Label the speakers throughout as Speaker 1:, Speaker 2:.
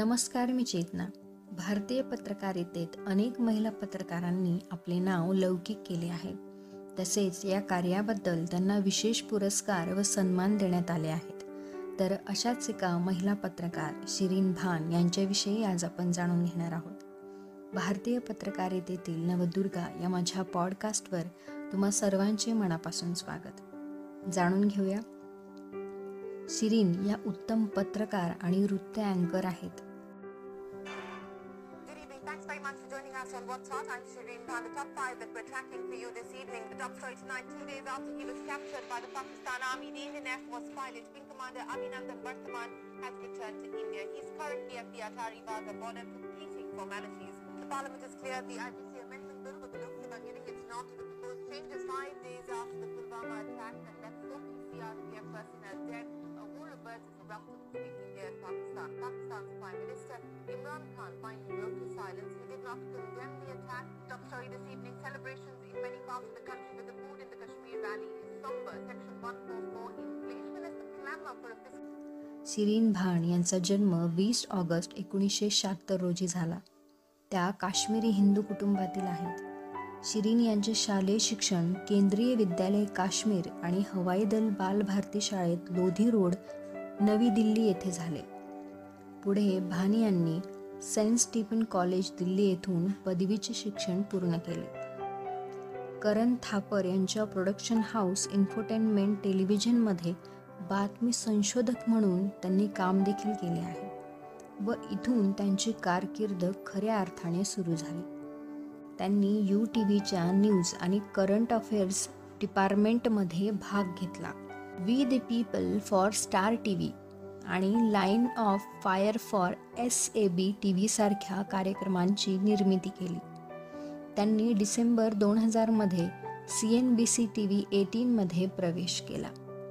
Speaker 1: नमस्कार मी चेतना. भारतीय पत्रकारितेत अनेक महिला पत्रकारांनी आपले नाव लौकिक केले आहे. तसेच या कार्याबद्दल त्यांना विशेष पुरस्कार व सन्मान देण्यात आले आहेत. तर अशाच एका महिला पत्रकार शिरीन भान यांच्याविषयी आज आपण जाणून घेणार आहोत. भारतीय पत्रकारितेतील नवदुर्गा या माझ्या पॉडकास्टवर तुम्हा सर्वांचे मनापासून स्वागत. जाणून घेऊया. शिरीन या उत्तम पत्रकार आणि वृत्त अँकर आहेत.
Speaker 2: On. I'm Shireen Khan. The top five that we're tracking for you this evening. The top story tonight, two days after he was captured by the Pakistan Army, the Indian Air Force pilot, Wing Commander Abhinandan Varthaman, has returned to India. He's currently at the Atari Wagah border completing formalities. The Parliament has cleared the IPC Amendment Bill with the Lok Sabha giving its nod to the proposed changes five days after the Pulwama attack that left so many CRPF personnel dead. A to of birds is Pakistan. Pakistan's Prime Minister Imran Khan finally broke his silence. He did not condemn the attack. Top story this evening, celebrations in many parts of the country with the mood in the Kashmir Valley is somber. Section 144 inflation is the clamor for a fiscal
Speaker 1: Sirin भाण यांचा जन्म वीस August एकोणीसशे शहात्तर रोजी झाला त्या काश्मीरी हिंदू कुटुंबातील आहेत शिरीन यांचे शालेय शिक्षण केंद्रीय विद्यालय काश्मीर आणि हवाई दल बाल भारती शाळेत लोधी रोड नवी दिल्ली येथे झाले. पुढे भानी यांनी सेंट स्टीफन कॉलेज दिल्ली येथून पदवीचे शिक्षण पूर्ण केले. करण थापर यांच्या प्रोडक्शन हाऊस इन्फोटेनमेंट टेलिव्हिजनमध्ये बातमी संशोधक म्हणून त्यांनी काम देखील केले आहे व इथून त्यांची कारकीर्द खऱ्या अर्थाने सुरू झाली. त्यांनी यू टी व्हीच्या न्यूज आणि करंट अफेअर्स डिपार्टमेंटमध्ये भाग घेतला. We the people for Star T V आणि line of fire for S A B T व्हीसारख्या कार्यक्रमांची निर्मिती केली. त्यांनी डिसेंबर दोन हजारमध्ये C N B C T V एटीनमध्ये प्रवेश केला.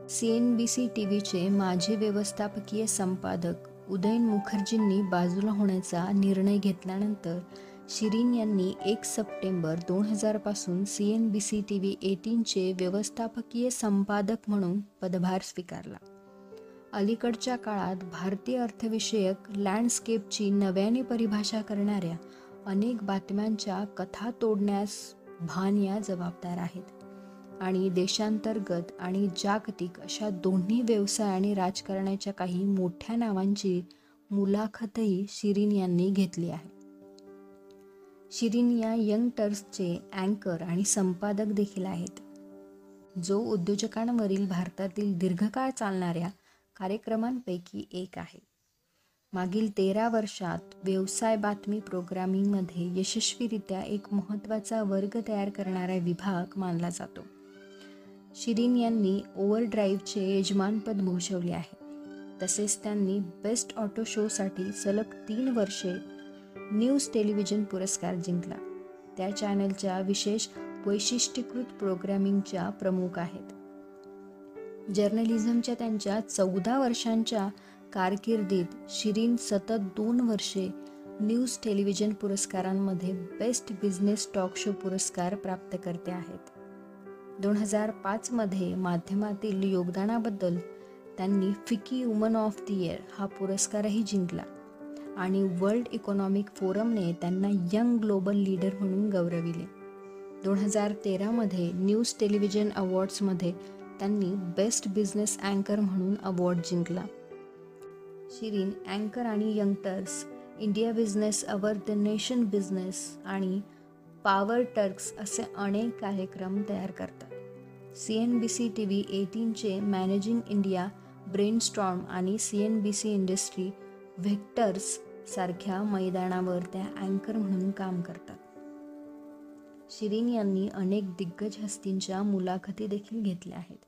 Speaker 1: C N B C T व्हीचे माजी व्यवस्थापकीय संपादक उदयन मुखर्जींनी बाजूला होण्याचा निर्णय घेतल्यानंतर शिरीन यांनी एक सप्टेंबर दोन हजारपासून C N B C T V एटीनचे व्यवस्थापकीय संपादक म्हणून पदभार स्वीकारला. अलीकडच्या काळात भारतीय अर्थविषयक लँडस्केपची नव्याने परिभाषा करणाऱ्या अनेक बातम्यांच्या कथा तोडण्यास भान या जबाबदार आहेत आणि देशांतर्गत आणि जागतिक अशा दोन्ही व्यवसाय आणि राजकारणाच्या काही मोठ्या नावांची मुलाखतही शिरीन यांनी घेतली आहे. शिरीन या यंग टर्सचे अँकर आणि संपादक देखील आहेत. जो उद्योजकांवरील भारतातील दीर्घकाळ चालणाऱ्या कार्यक्रमांपैकी एक आहे. मागील तेरा वर्षात व्यवसाय बातमी प्रोग्रामिंगमध्ये यशस्वीरित्या एक महत्त्वाचा वर्ग तयार करणारा विभाग मानला जातो. शिरीन यांनी ओव्हरड्राईव्हचे यजमानपद भूषवले आहे. तसेच त्यांनी बेस्ट ऑटो शोसाठी सलग तीन वर्षे न्यूज टेलिव्हिजन पुरस्कार जिंकला. त्या चॅनलच्या विशेष वैशिष्ट्यीकृत प्रोग्रॅमिंगच्या प्रमुख आहेत. जर्नलिझमच्या त्यांच्या चौदा वर्षांच्या कारकिर्दीत शिरीन सतत दोन वर्षे न्यूज टेलिव्हिजन पुरस्कारांमध्ये बेस्ट बिझनेस टॉक शो पुरस्कार प्राप्त करते आहेत. दोन हजार पाचमध्ये माध्यमातील योगदानाबद्दल त्यांनी फिकी वुमन ऑफ द इयर हा पुरस्कारही जिंकला. आणि वर्ल्ड इकॉनॉमिक फोरमने त्यांना यंग ग्लोबल लीडर म्हणून गौरविले. दोन हजार तेरामध्ये न्यूज टेलिव्हिजन अवॉर्ड्समध्ये त्यांनी बेस्ट बिझनेस अँकर म्हणून अवॉर्ड जिंकला. शिरीन अँकर आणि young turks India business hour the nation business आणि पावर टर्क्स असे अनेक कार्यक्रम तयार करतात. C N B C T V एटीनचे managing India brainstorm आणि C N B C industry vectors सारख्या मैदानावर त्या अँकर म्हणून काम करतात शिरीन यांनी अनेक दिग्गज हस्तींच्या मुलाखती देखील घेतल्या आहेत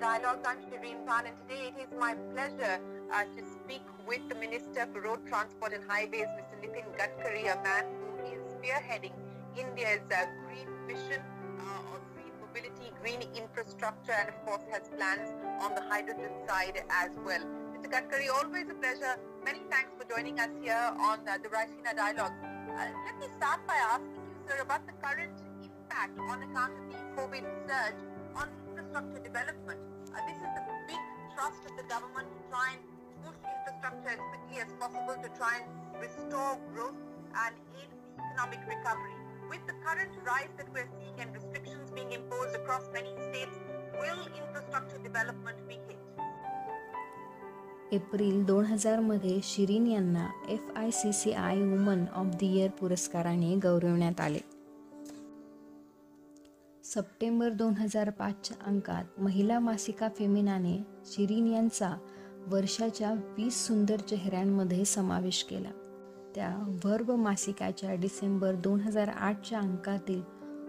Speaker 2: Dialogues. I'm Shireen Khan and today it is my pleasure uh, to speak with the Minister for Road Transport and Highways, Mr. Nitin Gadkari, a man who is spearheading India's uh, green vision uh, of green mobility, green infrastructure and of course has plans on the hydrogen side as well. Mr. Gadkari, always a pleasure. Many thanks for joining us here on uh, the Raisina Dialogue. Uh, let me start by asking you, sir, about the current impact on account of the COVID surge on infrastructure development. Uh, this is the big thrust of the government to try and push infrastructure as quickly as possible to try and restore growth and aid the economic recovery. With the current rise that we're seeing and restrictions being imposed across many states, will infrastructure development be hit?
Speaker 1: April दोन हजारमध्ये शिरीन यांना F I C C I woman of the year पुरस्काराने गौरवण्यात आले September दोन हजार पाचच्या अंकात महिला मासिका फेमिनाने शिरीन यांचा वर्षाच्या वीस सुंदर चेहऱ्यांमध्ये समावेश केला त्या वर्व मासिकाच्या डिसेंबर दोन हजार आठच्या अंकातील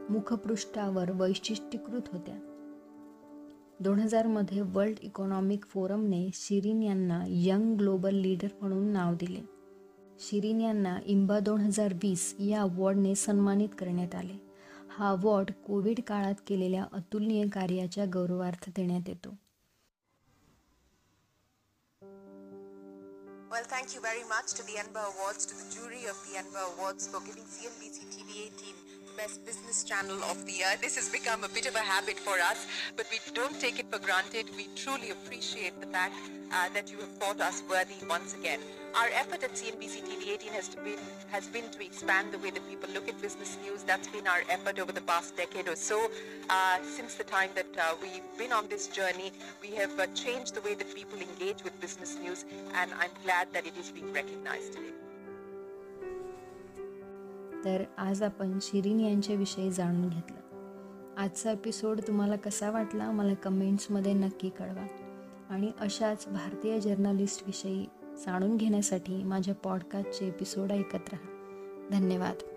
Speaker 1: मुखपृष्ठावर वैशिष्ट्यीकृत होत्या. दोन हजारमध्ये वर्ल्ड इकॉनॉमिक फोरमने शिरीन यांना यंग ग्लोबल लीडर म्हणून नाव दिले. शिरीन यांना इम्बा दोन हजार वीस या अवॉर्डने सन्मानित करण्यात आले. हा अवॉर्ड कोविड काळात केलेल्या अतुलनीय कार्याच्या गौरवार्थ देण्यात येतो.
Speaker 2: Well, thank you very much to the ENBA Awards, to the jury of the ENBA Awards for giving CNBC TV 18 the Best Business Channel of the Year. This has become a bit of a habit for us, but we don't take it for granted. We truly appreciate the fact uh, that you have thought us worthy once again. Our effort at CNBC TV 18 has, been, has been to expand the way that people look at business news. That's been our effort over the past decade or so. Uh, since the time that uh, we've been on this journey, we have uh, changed the way that people engage with business news, and I'm glad that it is being recognized today.
Speaker 1: तर आज आपण शिरीन यांच्याविषयी जाणून घेतलं. आजचा episode तुम्हाला कसा वाटला मला कमेंट्समध्ये नक्की कळवा. आणि अशाच भारतीय जर्नलिस्टविषयी जाणून घेण्यासाठी माझ्या पॉडकास्टचे एपिसोड ऐकत राहा. धन्यवाद.